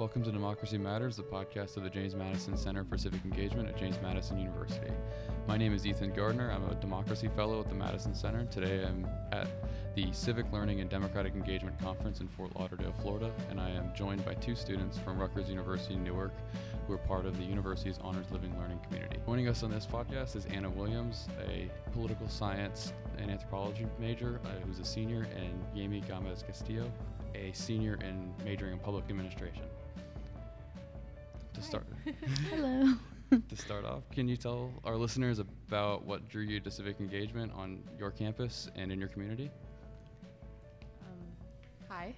Welcome to Democracy Matters, the podcast of the James Madison Center for Civic Engagement at James Madison University. My name is Ethan Gardner. I'm a Democracy Fellow at the Madison Center. Today I'm at the Civic Learning and Democratic Engagement Conference in Fort Lauderdale, Florida, and I am joined by two students from Rutgers University Newark who are part of the university's Honors Living Learning community. Joining us on this podcast is Anna Williams, a political science and anthropology major uh, who's a senior, and Yemi Gomez Castillo, a senior and majoring in public administration to start Hello. to start off, can you tell our listeners about what drew you to civic engagement on your campus and in your community? Um, hi.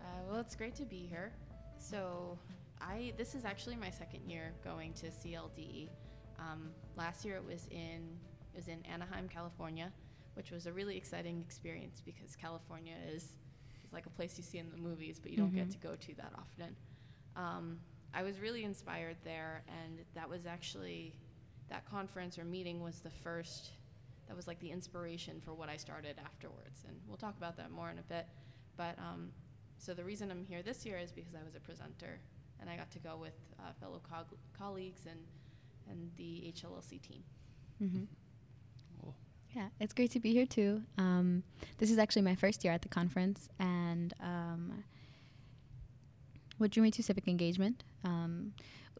Uh, well, it's great to be here. So, I this is actually my second year going to CLDE. Um, last year it was in it was in Anaheim, California, which was a really exciting experience because California is is like a place you see in the movies, but you don't get Mhm. to go to that often. Um, I was really inspired there, and that was actually that conference or meeting was the first. That was like the inspiration for what I started afterwards, and we'll talk about that more in a bit. But um, so the reason I'm here this year is because I was a presenter, and I got to go with uh, fellow cog- colleagues and and the HLLC team. hmm Well, Yeah, it's great to be here too. Um, this is actually my first year at the conference, and um, what drew me to civic engagement um,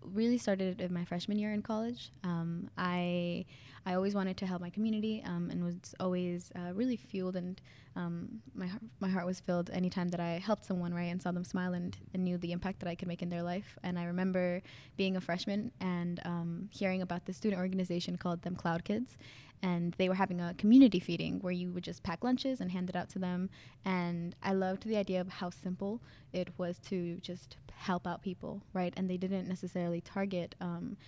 really started in my freshman year in college. Um, I I always wanted to help my community, um, and was always uh, really fueled, and um, my heart, my heart was filled anytime that I helped someone right and saw them smile and, and knew the impact that I could make in their life. And I remember being a freshman and um, hearing about this student organization called them Cloud Kids, and they were having a community feeding where you would just pack lunches and hand it out to them. And I loved the idea of how simple it was to just help out people, right? And they didn't necessarily target um,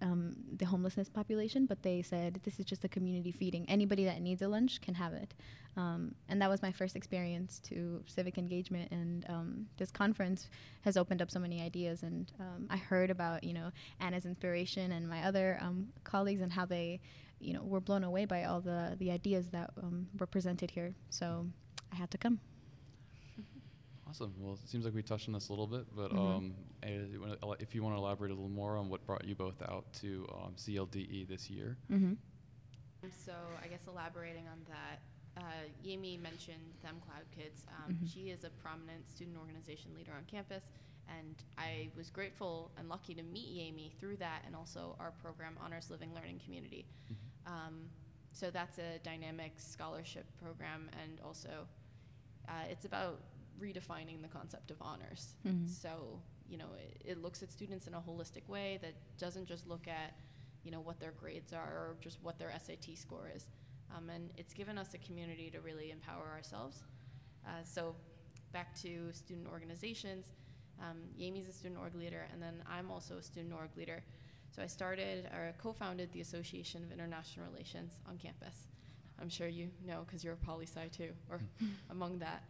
um, the homelessness population, but they said this is just a community feeding. Anybody that needs a lunch can have it. Um, and that was my first experience to civic engagement. And um, this conference has opened up so many ideas. And um, I heard about, you know, Anna's inspiration and my other um, colleagues and how they, you know, were blown away by all the, the ideas that um, were presented here. So I had to come. awesome. Well, it seems like we touched on this a little bit, but Mhm. um, you wanna ela- if you want to elaborate a little more on what brought you both out to um, CLDE this year. Mm-hmm. So I guess elaborating on that, uh, Yemi mentioned Them Cloud Kids. Um, Mhm. She is a prominent student organization leader on campus, and I was grateful and lucky to meet Yemi through that, and also our program Honors Living Learning Community. Um, so that's a dynamic scholarship program, and also uh, it's about redefining the concept of honors. Mhm. So you know, it, it looks at students in a holistic way that doesn't just look at you know what their grades are or just what their SAT score is. Um, and it's given us a community to really empower ourselves. Uh, so back to student organizations. Um, Yami's a student org leader, and then I'm also a student org leader. So I started or co-founded the Association of International Relations on campus. I'm sure you know because you're a poli sci too, or among that.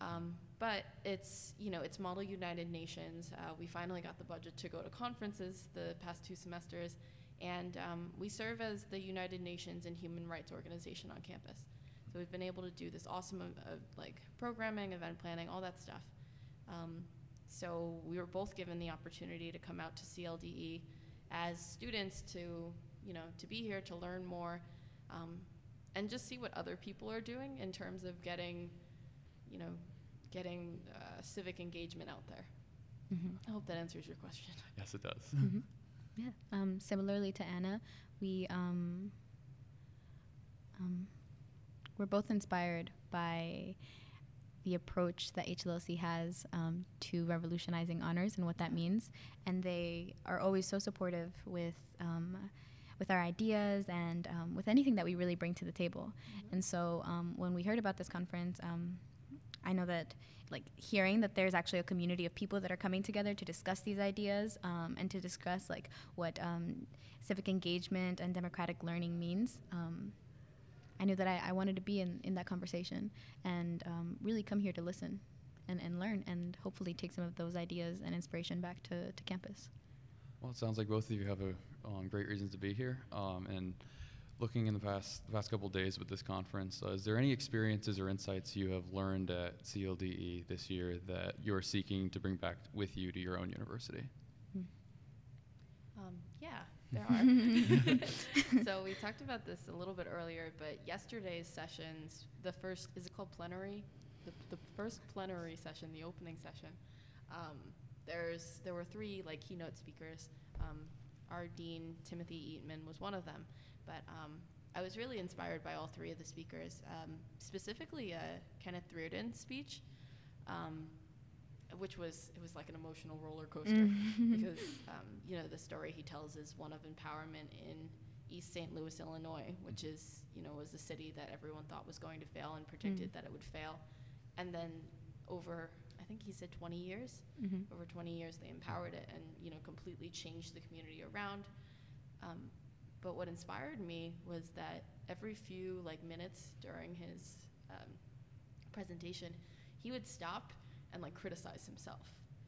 Um, but it's you know it's Model United Nations. Uh, we finally got the budget to go to conferences the past two semesters, and um, we serve as the United Nations and Human Rights Organization on campus. So we've been able to do this awesome of like programming, event planning, all that stuff. Um, so we were both given the opportunity to come out to CLDE as students to you know to be here to learn more, um, and just see what other people are doing in terms of getting you know getting uh, civic engagement out there. Mm-hmm. I hope that answers your question. Yes, it does. hmm Yeah. Um, similarly to Anna, we um, um, we're both inspired by the approach that HLLC has um, to revolutionizing honors and what that means, and they are always so supportive with. Um, with our ideas and um, with anything that we really bring to the table. And so um, when we heard about this conference, um, I know that like hearing that there's actually a community of people that are coming together to discuss these ideas um, and to discuss like what um, civic engagement and democratic learning means. Um, I knew that I, I wanted to be in, in that conversation and um, really come here to listen and, and learn and hopefully take some of those ideas and inspiration back to, to campus. Well, it sounds like both of you have a, um, great reasons to be here. Um, and looking in the past the past couple days with this conference, uh, is there any experiences or insights you have learned at CLDE this year that you're seeking to bring back with you to your own university? Um, there are. so we talked about this a little bit earlier, but yesterday's sessions, the first is it called plenary? The, the first plenary session, the opening session. Um, there's there were three like keynote speakers. Um, our dean Timothy Eatman was one of them, but um, I was really inspired by all three of the speakers, um, specifically uh, Kenneth Reardon's speech. Which was it was like an emotional roller coaster Mm. because um, you know the story he tells is one of empowerment in East St. Louis, Illinois, which is you know was a city that everyone thought was going to fail and predicted Mm. that it would fail, and then over I think he said 20 years, Mhm. over 20 years they empowered it and you know completely changed the community around. Um, but what inspired me was that every few like minutes during his um, presentation, he would stop and like criticize himself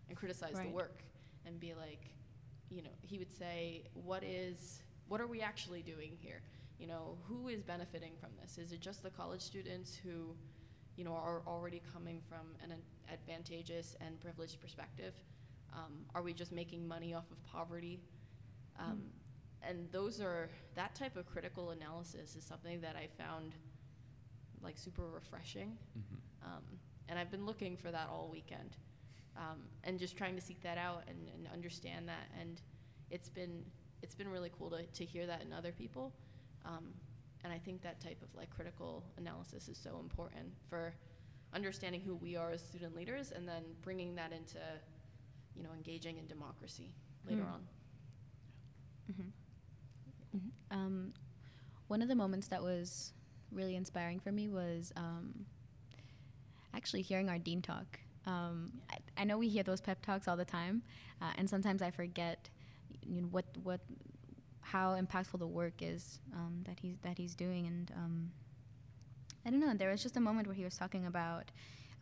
and criticize the work and be like, you know, he would say, "What is? What are we actually doing here? You know, who is benefiting from this? Is it just the college students who, you know, are already coming from an advantageous and privileged perspective? Um, are we just making money off of poverty? Um, and those are that type of critical analysis is something that I found like super refreshing. Mm-hmm. Um, and I've been looking for that all weekend, um, and just trying to seek that out and, and understand that. And it's been it's been really cool to, to hear that in other people. Um, and I think that type of like critical analysis is so important for understanding who we are as student leaders, and then bringing that into you know engaging in democracy later Hmm. on. Mhm. Mhm. Um, one of the moments that was really inspiring for me was um, actually hearing our dean talk. Um, I, I know we hear those pep talks all the time, uh, and sometimes I forget, you know, what what how impactful the work is um, that he's that he's doing, and um, I don't know. There was just a moment where he was talking about,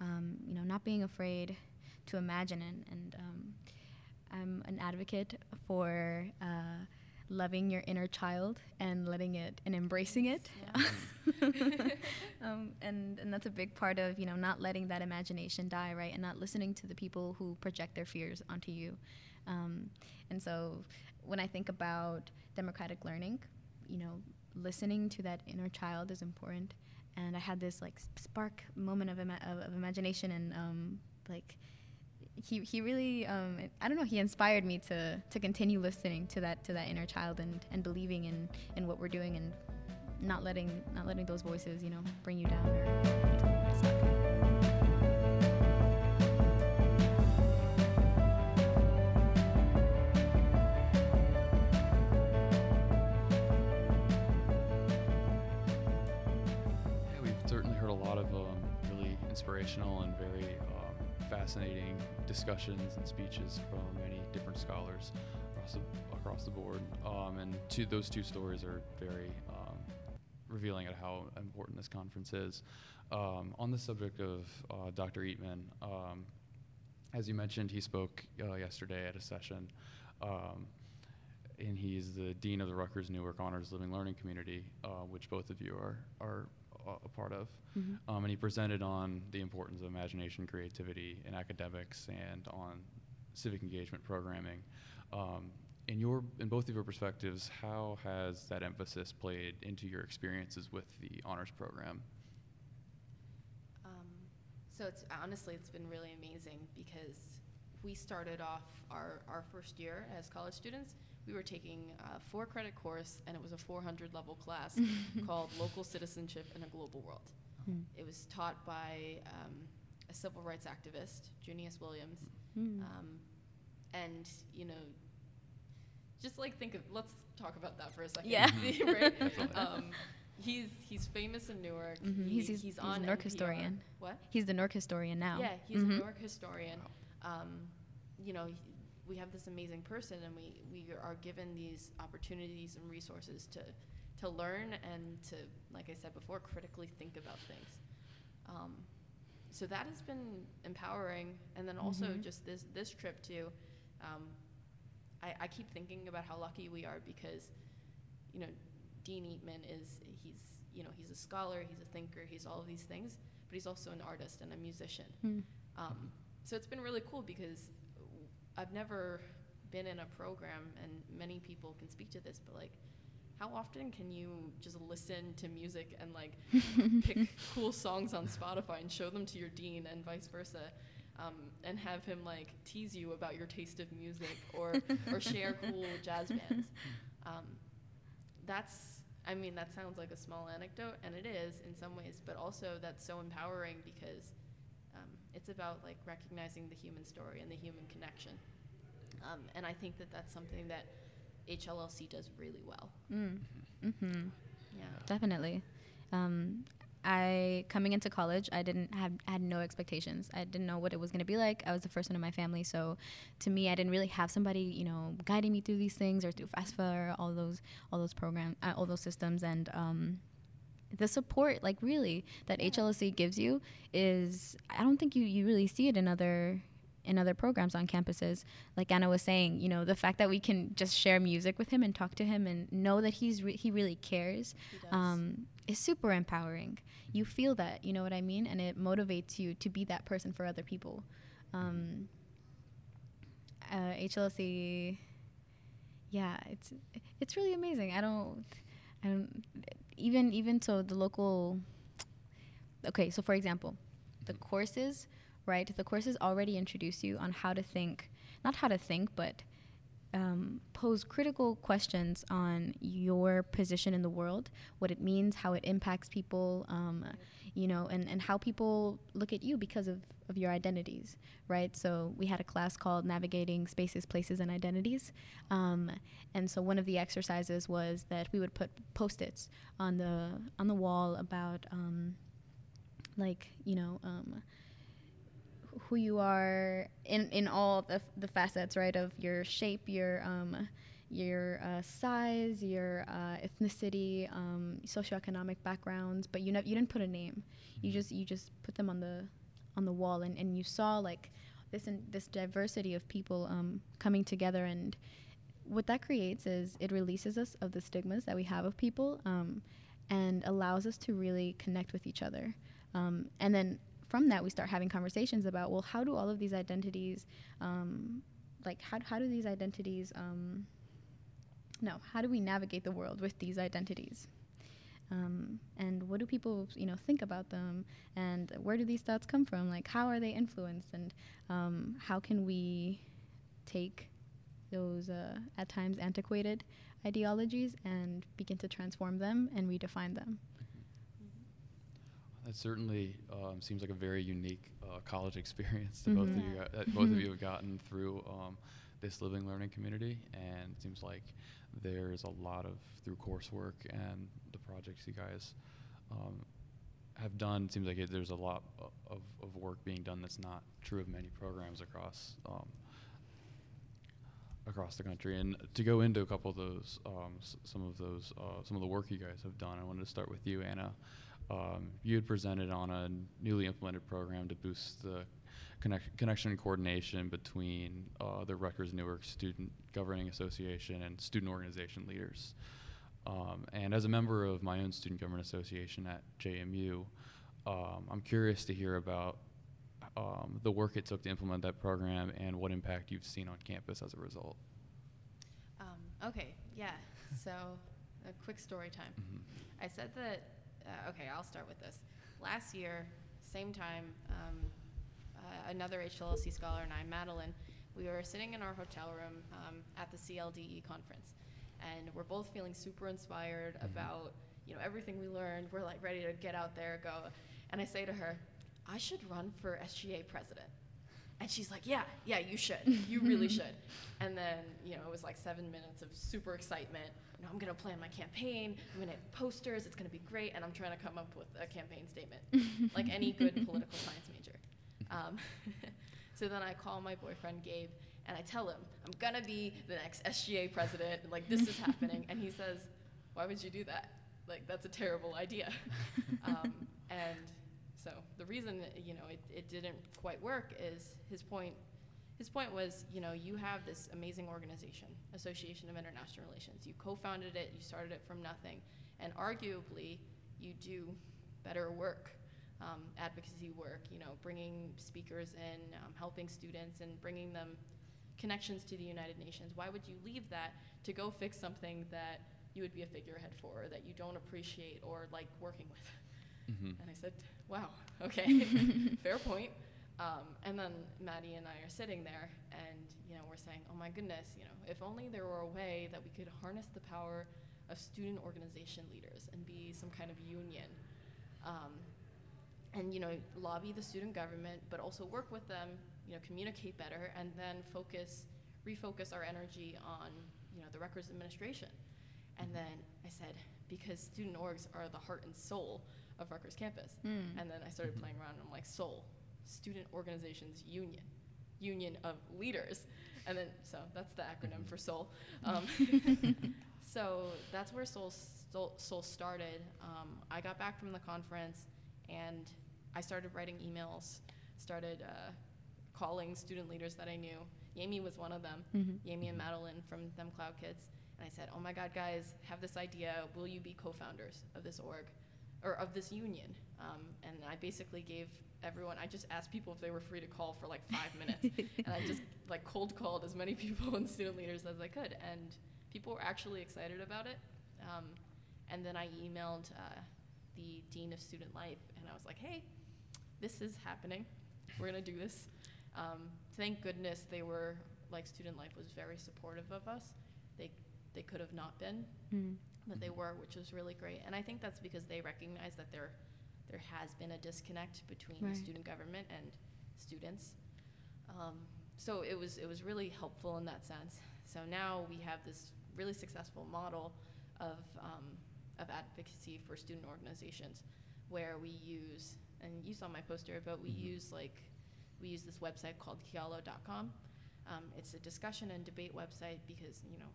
um, you know, not being afraid to imagine, and, and um, I'm an advocate for uh, loving your inner child and letting it and embracing it. um, and and that's a big part of you know not letting that imagination die, right? And not listening to the people who project their fears onto you. Um, and so when I think about democratic learning, you know, listening to that inner child is important. And I had this like spark moment of, ima- of, of imagination and um, like he, he really um, I don't know he inspired me to, to continue listening to that to that inner child and, and believing in, in what we're doing and not letting not letting those voices you know bring you down. Yeah, we've certainly heard a lot of um, really inspirational and very um, fascinating discussions and speeches from many different scholars across the, across the board. Um, and those two stories are very um, revealing at how important this conference is. Um, on the subject of uh, Dr. Eatman, um, as you mentioned, he spoke uh, yesterday at a session. Um, and he's the dean of the Rutgers Newark Honors Living Learning Community, uh, which both of you are are a part of. Mhm. Um, and he presented on the importance of imagination, creativity in academics, and on civic engagement programming. Um, in your in both of your perspectives, how has that emphasis played into your experiences with the honors program? Um, so it's honestly it's been really amazing because we started off our, our first year as college students. We were taking a four credit course and it was a 400 level class called Local Citizenship in a Global World. Mm. It was taught by um, a civil rights activist, Junius Williams. Mm. Um, and, you know, just like think of, let's talk about that for a second. Yeah. right? Absolutely. um, he's, he's famous in Newark. Mhm. He- He's- he's- he's a on Newark NPR. historian. What? He's the Newark historian now. Yeah, he's Mhm. a Newark historian. Um, you know, he- we have this amazing person, and we, we are given these opportunities and resources to, to learn and to, like I said before, critically think about things. Um, so that has been empowering, and then also Mhm. just this this trip too. Um, I, I keep thinking about how lucky we are because, you know, Dean Eatman is he's you know he's a scholar, he's a thinker, he's all of these things, but he's also an artist and a musician. Mm. Um, so it's been really cool because I've never been in a program, and many people can speak to this, but like, how often can you just listen to music and like pick cool songs on Spotify and show them to your dean and vice versa? Um, and have him like tease you about your taste of music or or share cool jazz bands. Um, that's I mean that sounds like a small anecdote and it is in some ways, but also that's so empowering because it's about like recognizing the human story and the human connection. Um, and I think that that's something that HLLC does really well. Mm. Mm-hmm. Yeah. Definitely. Um, I coming into college, I didn't have had no expectations. I didn't know what it was going to be like. I was the first one in my family, so to me, I didn't really have somebody you know guiding me through these things or through FAFSA or all those all those programs, uh, all those systems, and um, the support like really that HLLC gives you is I don't think you you really see it in other in other programs on campuses. Like Anna was saying, you know, the fact that we can just share music with him and talk to him and know that he's re- he really cares He um, is super empowering. You feel that, you know what I mean, and it motivates you to be that person for other people. Um, uh, HLLC, yeah, it's it's really amazing. I don't, I don't even even so the local. Okay, so for example, the courses, right? The courses already introduce you on how to think, not how to think, but um, pose critical questions on your position in the world, what it means, how it impacts people, um, you know, and, and how people look at you because of, of your identities, right? So we had a class called Navigating Spaces, Places, and Identities. Um, and so one of the exercises was that we would put post-its on the on the wall about um, like, you know, um, who you are in in all the, the facets right of your shape your um your uh, size your uh, ethnicity um, socioeconomic backgrounds but you you didn't put a name. You just you just put them on the on the wall and, and you saw like this in, this diversity of people um, coming together and what that creates is it releases us of the stigmas that we have of people um, and allows us to really connect with each other. Um, and then from that we start having conversations about well how do all of these identities um, like how, how do these identities um, no how do we navigate the world with these identities? Um, and what do people you know think about them? And where do these thoughts come from? Like how are they influenced? And um, how can we take those uh, at times antiquated ideologies and begin to transform them and redefine them? That certainly um, seems like a very unique uh, college experience to both of Mhm. you. Uh, That both of you have gotten through. Um, this living learning community, and it seems like there's a lot of through coursework and the projects you guys um, have done. It seems like it, there's a lot of, of work being done that's not true of many programs across um, across the country. And to go into a couple of those, um, s- some of those, uh, some of the work you guys have done, I wanted to start with you, Anna. Um, you had presented on a newly implemented program to boost the connect- connection and coordination between uh, the Rutgers Newark Student Governing Association and student organization leaders. Um, and as a member of my own student government association at JMU, um, I'm curious to hear about um, the work it took to implement that program and what impact you've seen on campus as a result. Um, okay, yeah. So, a quick story time. Mhm. I said that, uh, okay, I'll start with this. Last year, same time, um, uh, another HLLC scholar and I, Madeline, we were sitting in our hotel room um, at the CLDE conference. And we're both feeling super inspired Mhm. about, you know, everything we learned. We're like ready to get out there, go. And I say to her, I should run for SGA president. And she's like, Yeah, yeah, you should. You really should. And then, you know, it was like seven minutes of super excitement. You know, I'm gonna plan my campaign. I'm gonna have posters. It's gonna be great. And I'm trying to come up with a campaign statement, like any good political science. Um, so then I call my boyfriend Gabe and I tell him I'm gonna be the next SGA president. Like this is happening. And he says, Why would you do that? Like that's a terrible idea. Um, and so the reason you know it, it didn't quite work is his point his point was, you know, you have this amazing organization, Association of International Relations. You co-founded it, you started it from nothing, and arguably, you do better work, um, advocacy work. You know, bringing speakers in, um, helping students, and bringing them connections to the United Nations. Why would you leave that to go fix something that you would be a figurehead for, or that you don't appreciate or like working with? Mm-hmm. And I said, wow, okay, fair point. Um, and then Maddie and I are sitting there, and you know, we're saying, oh my goodness, you know, if only there were a way that we could harness the power of student organization leaders and be some kind of union, um, and you know, lobby the student government, but also work with them, you know, communicate better, and then focus, refocus our energy on, you know, the Rutgers administration. And then I said, because student orgs are the heart and soul of Rutgers campus. Mm. And then I started Mhm. playing around, and I'm like, SOUL, Student Organizations Union, Union of Leaders. And then, so that's the acronym for SOUL. Um, so that's where SOUL, SOUL, SOUL started. Um, I got back from the conference, and I started writing emails, started uh, calling student leaders that I knew. Yami was one of them. Mhm. Yami and Madeline from Them Cloud Kids. And I said, Oh my God, guys, have this idea. Will you be co founders of this org or of this union? Um, and I basically gave everyone, I just asked people if they were free to call for like five minutes. and I just like cold called as many people and student leaders as I could. And people were actually excited about it. Um, and then I emailed uh, the Dean of Student Life and I was like, Hey, this is happening. We're going to do this. Um, thank goodness they were, like, Student Life was very supportive of us. They, they could have not been, Mm. but they were, which was really great. And I think that's because they recognize that there, there has been a disconnect between Right. student government and students. Um, so it was, it was really helpful in that sense. So now we have this really successful model of, um, of advocacy for student organizations where we use, and you saw my poster, but we Mhm. use like, we use this website called kialo.com. Um, it's a discussion and debate website because, you know,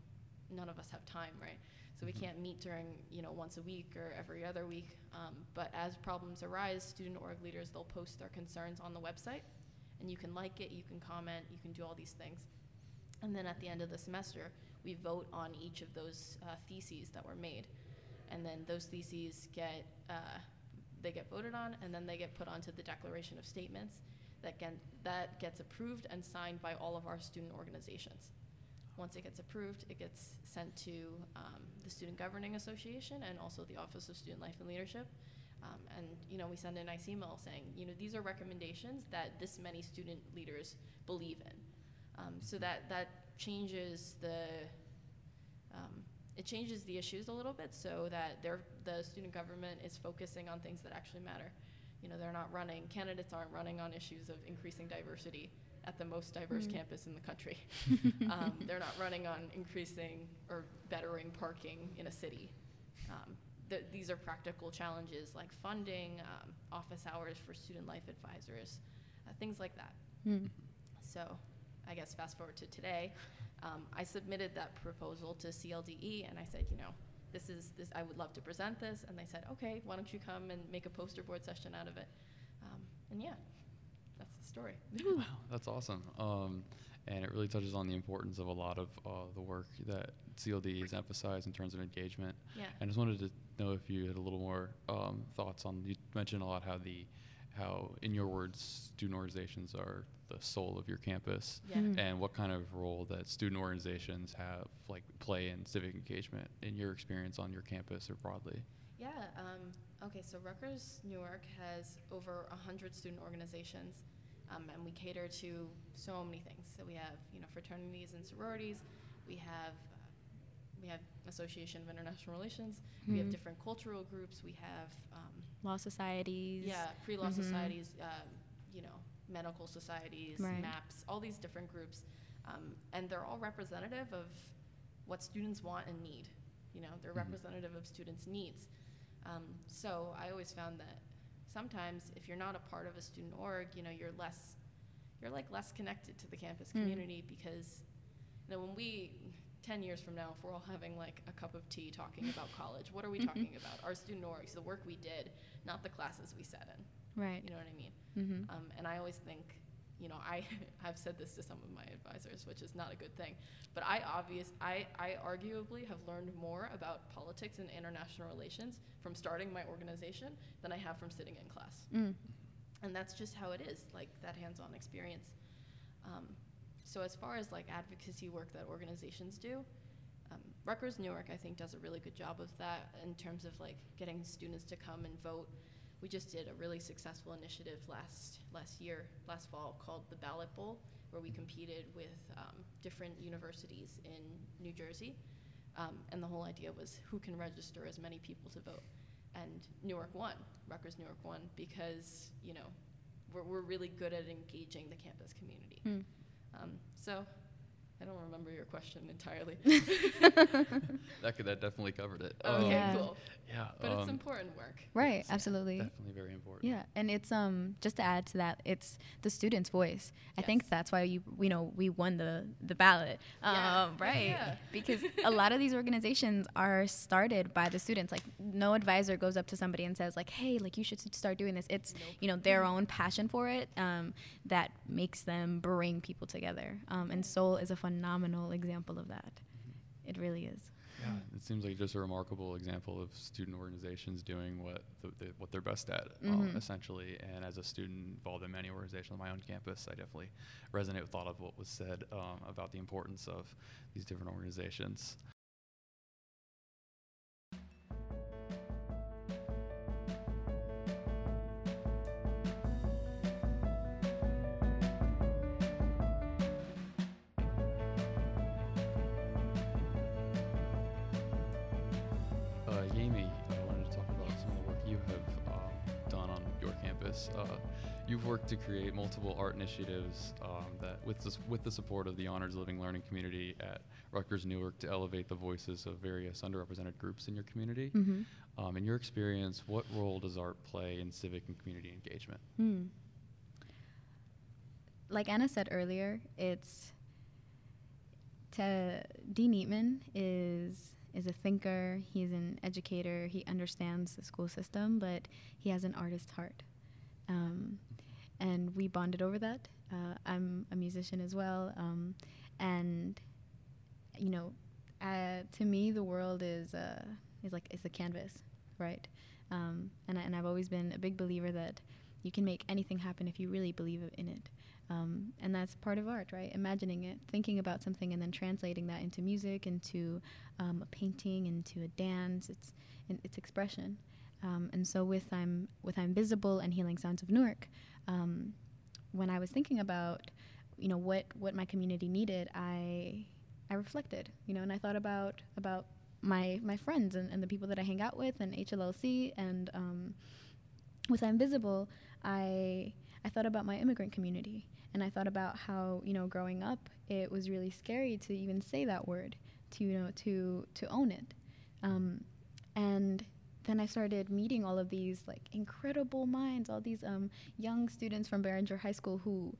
none of us have time, right? So we Mhm. can't meet during, you know, once a week or every other week. Um, but as problems arise, student org leaders, they'll post their concerns on the website. And you can like it, you can comment, you can do all these things. And then at the end of the semester, we vote on each of those uh, theses that were made. And then those theses get, uh, they get voted on, and then they get put onto the Declaration of Statements that, get, that gets approved and signed by all of our student organizations. Once it gets approved, it gets sent to um, the Student Governing Association and also the Office of Student Life and Leadership. Um, and you know, we send a nice email saying, you know, these are recommendations that this many student leaders believe in. Um, so that that changes the um, it changes the issues a little bit so that the student government is focusing on things that actually matter. You know, they're not running, candidates aren't running on issues of increasing diversity at the most diverse Mm. campus in the country. um, they're not running on increasing or bettering parking in a city. Um, th- these are practical challenges like funding, um, office hours for student life advisors, uh, things like that. Mm. So, I guess fast forward to today, um, I submitted that proposal to CLDE, and I said, you know, this is this. I would love to present this, and they said, okay, why don't you come and make a poster board session out of it? Um, and yeah, that's the story. Wow, that's awesome. Um, and it really touches on the importance of a lot of uh, the work that CLD has emphasized in terms of engagement. Yeah. I just wanted to know if you had a little more um, thoughts on. You mentioned a lot how the, how in your words, student organizations are the soul of your campus, Yeah. Mm. and what kind of role that student organizations have, like play in civic engagement in your experience on your campus or broadly. Yeah. Um, okay. So Rutgers Newark has over hundred student organizations, um, and we cater to so many things. So we have you know fraternities and sororities. We have uh, we have Association of International Relations. We have Mhm. different cultural groups. We have um, Law societies. yeah pre-law Mhm. societies. Um, you know medical societies, Right. MAPS, all these different groups, um, and they're all representative of what students want and need. You know, they're Mhm. representative of students' needs. Um, so I always found that sometimes if you're not a part of a student org, you know, you're less, you're like less connected to the campus Mm. community because, you know, when we, 10 years from now, if we're all having like a cup of tea talking about college, what are we talking about? Our student orgs, the work we did, not the classes we sat in. Right. You know what I mean? Mm-hmm. Um, and I always think you know, I have said this to some of my advisors, which is not a good thing. But I obvious, I, I arguably have learned more about politics and international relations from starting my organization than I have from sitting in class. Mm. And that's just how it is, like that hands-on experience. Um, so as far as like advocacy work that organizations do, um, Rutgers Newark I think does a really good job of that in terms of like getting students to come and vote. We just did a really successful initiative last last year, last fall, called the Ballot Bowl, where we competed with um, different universities in New Jersey, um, and the whole idea was who can register as many people to vote. And Newark won. Rutgers Newark won because you know we're, we're really good at engaging the campus community. Mm. Um, so I don't remember your question entirely. That could that definitely covered it. okay, Yeah. cool. Yeah. But it's um, important work. Right, it's absolutely. Definitely very important. Yeah, and it's um just to add to that, it's the student's voice. I think that's why you you know we won the the ballot, Yeah. um, right? Yeah. Because a lot of these organizations are started by the students. Like no advisor goes up to somebody and says like, hey, like you should start doing this. It's Nope. you know their own passion for it um, that makes them bring people together. Um, and Soul is a phenomenal example of that. It really is. Yeah, it seems like just a remarkable example of student organizations doing what the, the, what they're best at, um, Mhm. essentially. And as a student involved in many organizations on my own campus, I definitely resonate with a lot of what was said um, about the importance of these different organizations. You've worked to create multiple art initiatives um, that, with the, with the support of the Honors Living Learning community at Rutgers Newark, to elevate the voices of various underrepresented groups in your community. Mm-hmm. Um, in your experience, what role does art play in civic and community engagement? Hmm. Like Anna said earlier, it's to Dean Eatman is is a thinker. He's an educator. He understands the school system, but he has an artist's heart, um, and we bonded over that. Uh, I'm a musician as well, um, and you know, uh, to me, the world is uh, is like is a canvas, right? Um, and I, and I've always been a big believer that you can make anything happen if you really believe in it. Um, and that's part of art, right? Imagining it, thinking about something, and then translating that into music, into um, a painting, into a dance. It's it's expression. Um, and so with I'm with I'm visible and healing sounds of Newark, um, when I was thinking about, you know, what what my community needed, I I reflected, you know, and I thought about about my my friends and, and the people that I hang out with and HLLC and um, with I'm visible, I I thought about my immigrant community. And I thought about how you know growing up it was really scary to even say that word to you know to to own it. Um, and then I started meeting all of these like incredible minds all these um, young students from Barringer High School who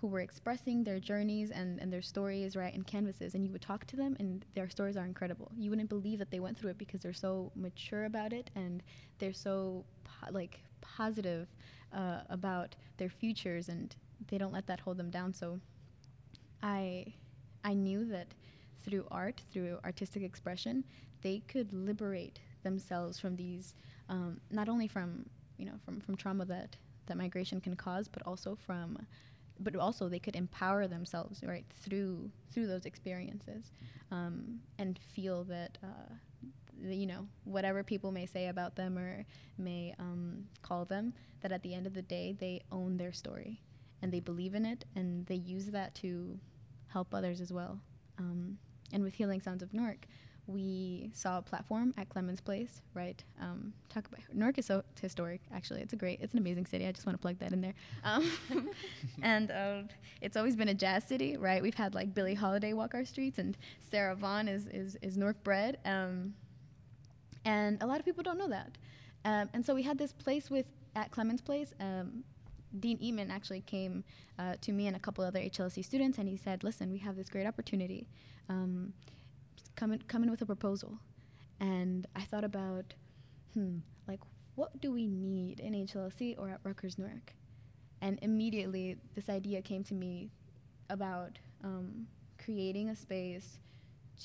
who were expressing their journeys and, and their stories right in canvases and you would talk to them and their stories are incredible. You wouldn't believe that they went through it because they're so mature about it and they're so po- like positive uh, about their futures and they don't let that hold them down. So i i knew that through art through artistic expression they could liberate themselves from these um, not only from you know from, from trauma that that migration can cause but also from but also they could empower themselves right through through those experiences um, and feel that uh, the, you know whatever people may say about them or may um, call them that at the end of the day they own their story and they believe in it and they use that to help others as well. Um, and with healing sounds of newark we saw a platform at Clement's Place, right? Um, talk about Newark is so historic. Actually, it's a great, it's an amazing city. I just want to plug that in there. Um, and uh, it's always been a jazz city, right? We've had like Billie Holiday walk our streets, and Sarah Vaughan is is, is Newark bred. Um, and a lot of people don't know that. Um, and so we had this place with at Clement's Place. Um, Dean Eatman actually came uh, to me and a couple other HLLC students, and he said, "Listen, we have this great opportunity." Come in, come in with a proposal. And I thought about, hmm, like, what do we need in HLLC or at Rutgers Newark? and immediately this idea came to me about um, creating a space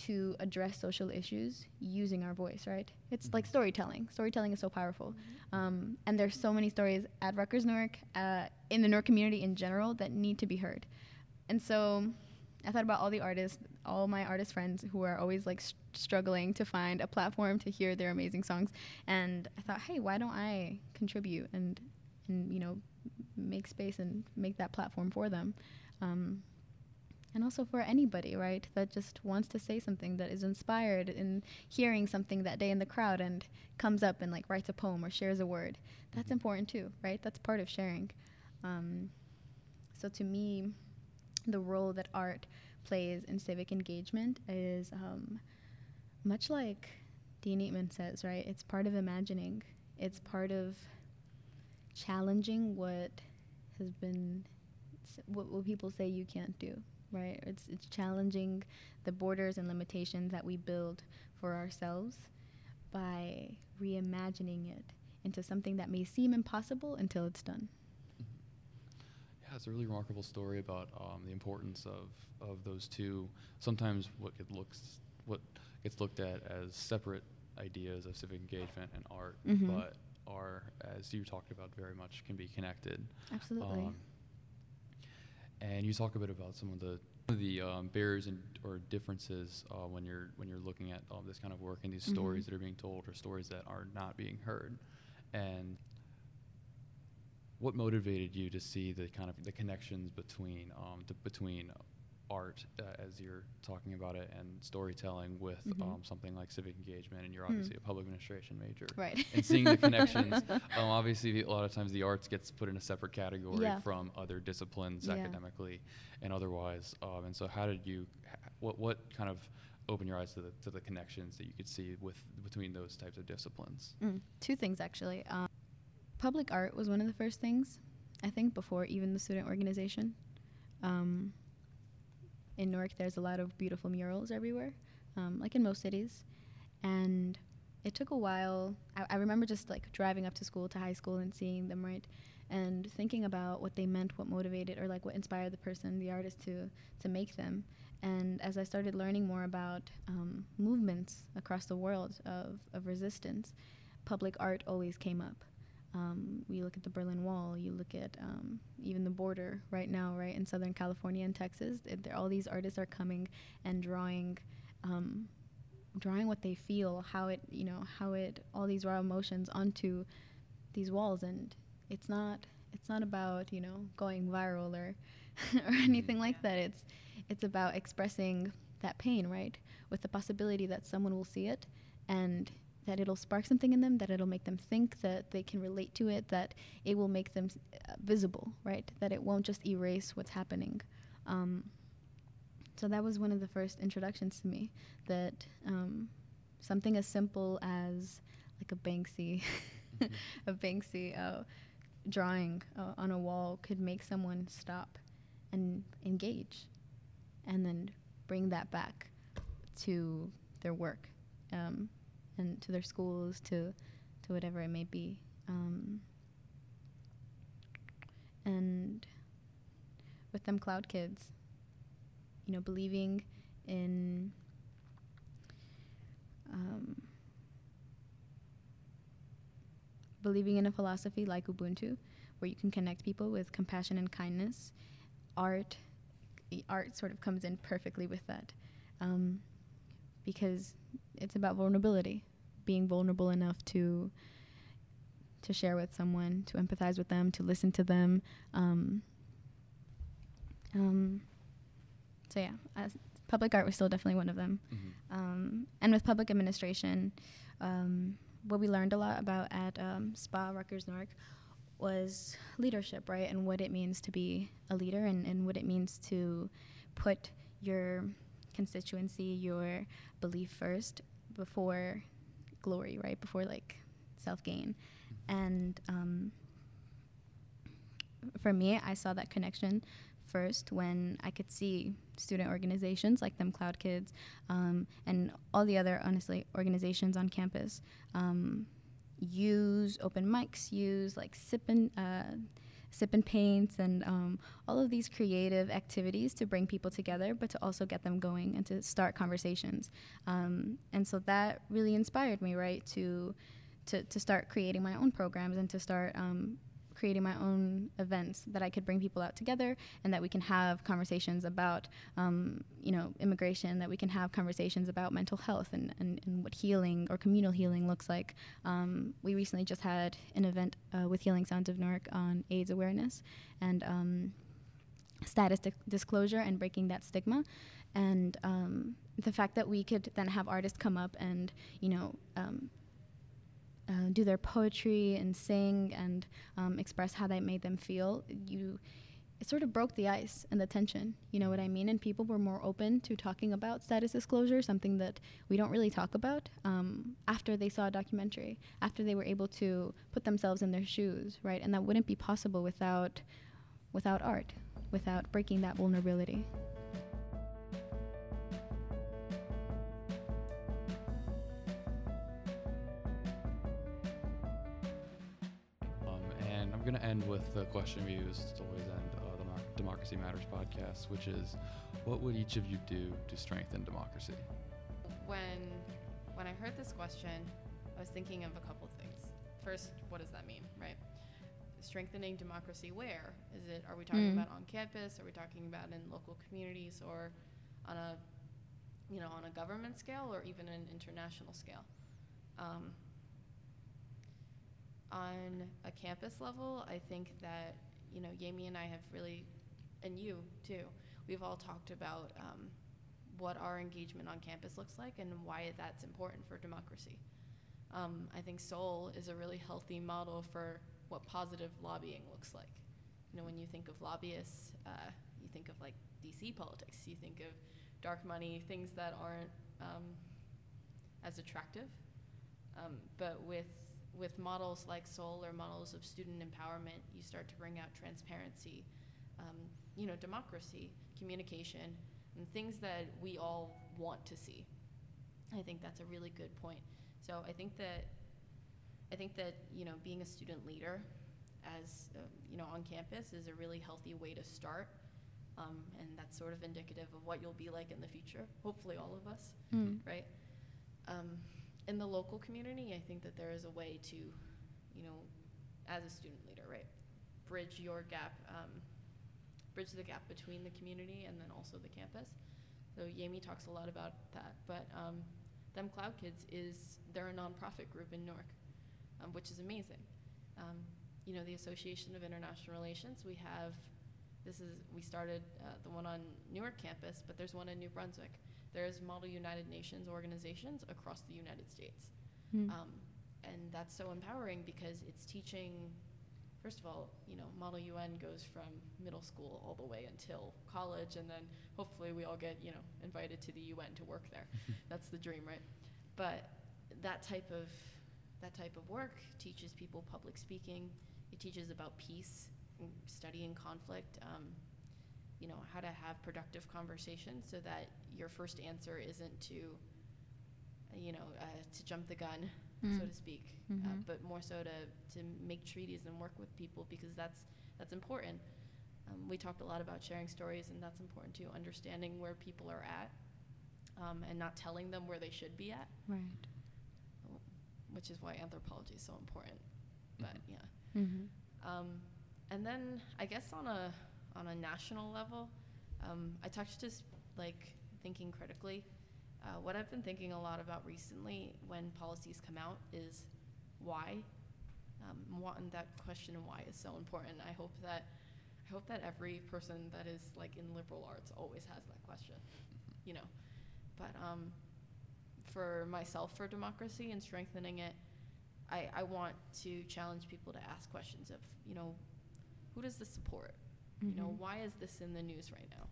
to address social issues using our voice, right? It's like Mhm. storytelling. Storytelling is so powerful. Um, and there's so many stories at Rutgers Newark, uh, in the Newark community in general, that need to be heard. And so I thought about all the artists, all my artist friends who are always like s struggling to find a platform to hear their amazing songs. And I thought, hey, why don't I contribute and, and you know, make space and make that platform for them? Um, and also for anybody, right, that just wants to say something that is inspired in hearing something that day in the crowd and comes up and like writes a poem or shares a word. That's important too, right? That's part of sharing. Um, so to me, the role that art plays in civic engagement is um, much like Dean Eatman says, right? It's part of imagining. It's part of challenging what has been what, people say you can't do right it's it's challenging the borders and limitations that we build for ourselves by reimagining it into something that may seem impossible until it's done it's a really remarkable story about um, the importance of, of those two. Sometimes what it looks what gets looked at as separate ideas of civic engagement and art, Mhm. but are, as you talked about, very much can be connected. absolutely Um, and you talk a bit about some of the some of the um, barriers and or differences uh, when you're when you're looking at um, this kind of work and these Mhm. stories that are being told or stories that are not being heard. And what motivated you to see the kind of the connections between um, the, between art uh, as you're talking about it and storytelling with Mhm. um, something like civic engagement and you're obviously a public administration major right and seeing the connections. um, obviously, the, a lot of times the arts gets put in a separate category Yeah. from other disciplines Yeah. academically and otherwise. Um, and so, how did you? h- What what kind of opened your eyes to the to the connections that you could see with between those types of disciplines? Mm, two things actually. Public art was one of the first things, I think, before even the student organization. Um, in Newark, there's a lot of beautiful murals everywhere, um, like in most cities, and it took a while. I, I remember just like driving up to school, to high school, and seeing them right, and thinking about what they meant, what motivated, or like what inspired the person, the artist, to to make them. And as I started learning more about um, movements across the world of, of resistance, public art always came up. Um, you look at the Berlin Wall, you look at um, even the border right now, right in Southern California and Texas. It, all these artists are coming and drawing, um, drawing what they feel, how it, you know, how it, all these raw emotions onto these walls, and it's not, it's not about you know going viral or, or anything like that. It's, it's about expressing that pain, right, with the possibility that someone will see it and that it'll spark something in them, that it'll make them think, that they can relate to it, that it will make them uh, visible, right? That it won't just erase what's happening. Um, so that was one of the first introductions to me that um, something as simple as like a Banksy, Mhm. a Banksy uh, drawing uh, on a wall could make someone stop and engage, and then bring that back to their work. Um, and to their schools, to to whatever it may be. Um, and with them cloud kids, you know, believing in um, believing in a philosophy like Ubuntu, where you can connect people with compassion and kindness. Art, art sort of comes in perfectly with that, um, because it's about vulnerability, being vulnerable enough to to share with someone, to empathize with them, to listen to them. Um, um, so yeah, as public art was still definitely one of them. Mhm. Um, and with public administration, um, what we learned a lot about at um, SPA Rutgers Newark was leadership, right? And what it means to be a leader and, and what it means to put your constituency, your belief first before glory, right? Before like self gain. And um, for me, I saw that connection first when I could see student organizations like them Cloud Kids um, and all the other, honestly, organizations on campus um, use open mics, use like sip and uh, sip and paints and um, all of these creative activities to bring people together, but to also get them going and to start conversations. Um, and so that really inspired me, right, to, to, to start creating my own programs and to start um, creating my own events that I could bring people out together and that we can have conversations about, um, you know, immigration, that we can have conversations about mental health and, and, and what healing or communal healing looks like. Um, we recently just had an event uh, with Healing Sounds of Newark on AIDS awareness and um, status di- disclosure and breaking that stigma. And um, the fact that we could then have artists come up and, you know, um, uh, do their poetry and sing and um, express how that made them feel, you it sort of broke the ice and the tension. You know what I mean? And people were more open to talking about status disclosure, something that we don't really talk about. Um, after they saw a documentary, after they were able to put themselves in their shoes, right? And that wouldn't be possible without without art, without breaking that vulnerability. The question we use to always end uh, the Democracy Matters podcast, which is what would each of you do to strengthen democracy? When, when I heard this question, I was thinking of a couple of things. First, what does that mean, right? Strengthening democracy where? Is it, are we talking mm. about on campus? Are we talking about in local communities or on a, you know, on a government scale or even an international scale? Um, on a campus level, I think that you know Yemi and I have really, and you too, we've all talked about um, what our engagement on campus looks like and why that's important for democracy. Um, I think Soul is a really healthy model for what positive lobbying looks like. You know, when you think of lobbyists, uh, you think of like DC politics, you think of dark money, things that aren't um, as attractive. Um, but with with models like Soul or models of student empowerment, you start to bring out transparency, um, you know, democracy, communication, and things that we all want to see. I think that's a really good point. So I think that I think that you know being a student leader, as uh, you know, on campus is a really healthy way to start, um, and that's sort of indicative of what you'll be like in the future. Hopefully, all of us, mm. right? Um, in the local community, I think that there is a way to, you know, as a student leader, right, bridge your gap, um, bridge the gap between the community and then also the campus. So Yemi talks a lot about that, but um, Them Cloud Kids is they're a nonprofit group in Newark, um, which is amazing. Um, you know, the Association of International Relations. We have this is we started uh, the one on Newark campus, but there's one in New Brunswick there's Model United Nations organizations across the United States. Mm. Um, and that's so empowering because it's teaching, first of all, you know, Model UN goes from middle school all the way until college, and then hopefully we all get, you know, invited to the UN to work there. that's the dream, right? But that type of that type of work teaches people public speaking. It teaches about peace, studying conflict. Um, you know, how to have productive conversations so that your first answer isn't to, you know, uh, to jump the gun, mm. so to speak, uh, mm-hmm. uh, but more so to, to make treaties and work with people because that's, that's important. Um, we talked a lot about sharing stories, and that's important too, understanding where people are at um, and not telling them where they should be at. Right. Which is why anthropology is so important. But mm-hmm. yeah. Mm-hmm. Um, and then I guess on a on a national level. Um, I touched just like thinking critically. Uh, what I've been thinking a lot about recently when policies come out is why. Um, and that question of why is so important. I hope that I hope that every person that is like in liberal arts always has that question, you know. But um, for myself, for democracy and strengthening it, I, I want to challenge people to ask questions of, you know, who does this support? Mm-hmm. You know, mm-hmm. why is this in the news right now?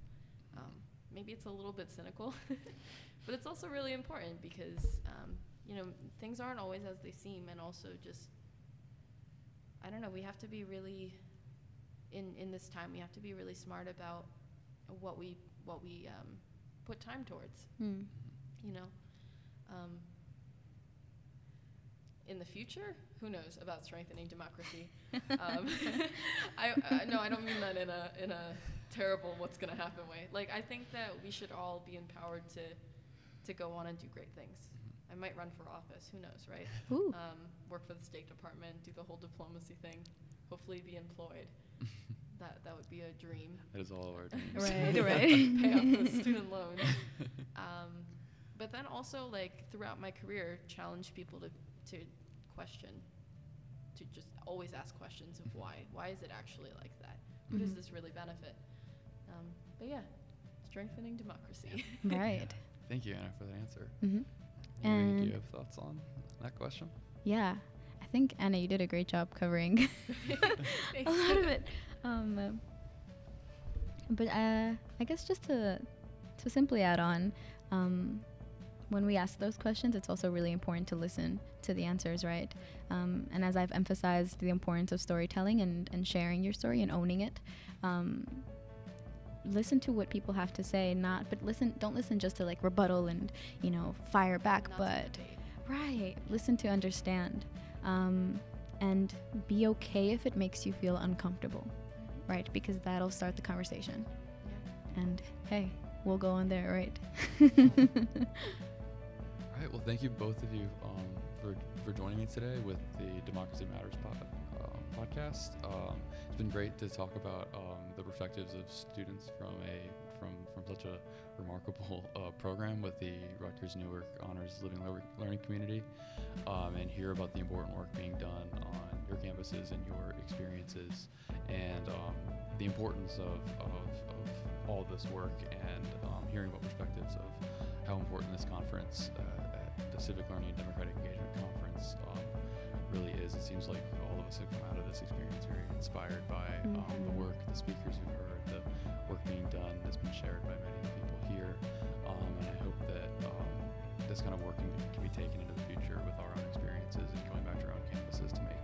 Um, maybe it's a little bit cynical, but it's also really important because um, you know things aren't always as they seem, and also just I don't know. We have to be really in in this time. We have to be really smart about what we what we um, put time towards. Mm. You know. Um, in the future, who knows about strengthening democracy? um, I, I no, I don't mean that in a in a terrible what's going to happen way. Like I think that we should all be empowered to to go on and do great things. I might run for office. Who knows, right? Um, work for the State Department, do the whole diplomacy thing, hopefully be employed. that that would be a dream. That is all of our dreams. Right, right. Pay off the student loans. Um, but then also like throughout my career, challenge people to to question, to just always ask questions of why. Why is it actually like that? Who does this really benefit? Um, but yeah, strengthening democracy. right. Thank you, Anna, for that answer. hmm Yemi, do And- you have thoughts on that question? Yeah, I think Anna, you did a great job covering a lot of it. Um, but uh, I guess just to to simply add on, um, when we ask those questions, it's also really important to listen to the answers, right? Um, and as I've emphasized, the importance of storytelling and, and sharing your story and owning it. Um, listen to what people have to say, not but listen. Don't listen just to like rebuttal and you know fire back, Not but. Right. Listen to understand. Um, and be okay if it makes you feel uncomfortable. Right? Because that'll start the conversation. And hey, we'll go on there, right? Right. Well, thank you both of you um, for for joining me today with the Democracy Matters um, podcast. Um, it's been great to talk about um, the perspectives of students from a from from such a remarkable uh, program with the Rutgers Newark Honors Living Learning Community, um, and hear about the important work being done on your campuses and your experiences, and um, the importance of, of, of all this work, and um, hearing about perspectives of how important this conference uh, at the Civic Learning and Democratic Engagement Conference um, really is. It seems like all of us have come out of this experience inspired by um, the Mhm. work, the speakers we've heard, the work being done that's been shared by many people here. Um, and I hope that um, this kind of work can, can be taken into the future with our own experiences and going back to our own campuses to make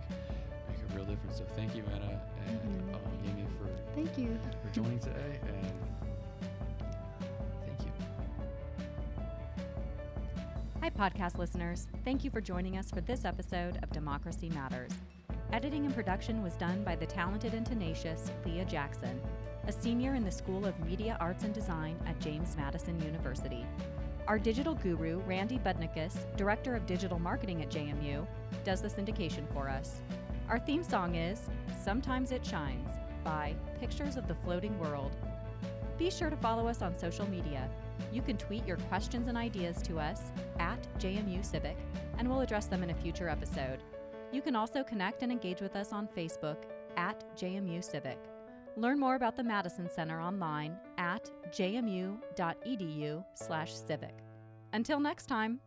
make a real difference. So thank you, Anna and um, Yemi, for, Thank you. for joining today. And thank you. Hi, podcast listeners. Thank you for joining us for this episode of Democracy Matters. Editing and production was done by the talented and tenacious Leah Jackson, a senior in the School of Media Arts and Design at James Madison University. Our digital guru, Randy Budnikus, Director of Digital Marketing at JMU, does the syndication for us. Our theme song is Sometimes It Shines by Pictures of the Floating World. Be sure to follow us on social media. You can tweet your questions and ideas to us at JMU Civic, and we'll address them in a future episode. You can also connect and engage with us on Facebook at JMU Civic. Learn more about the Madison Center online at jmu.edu/civic. Until next time.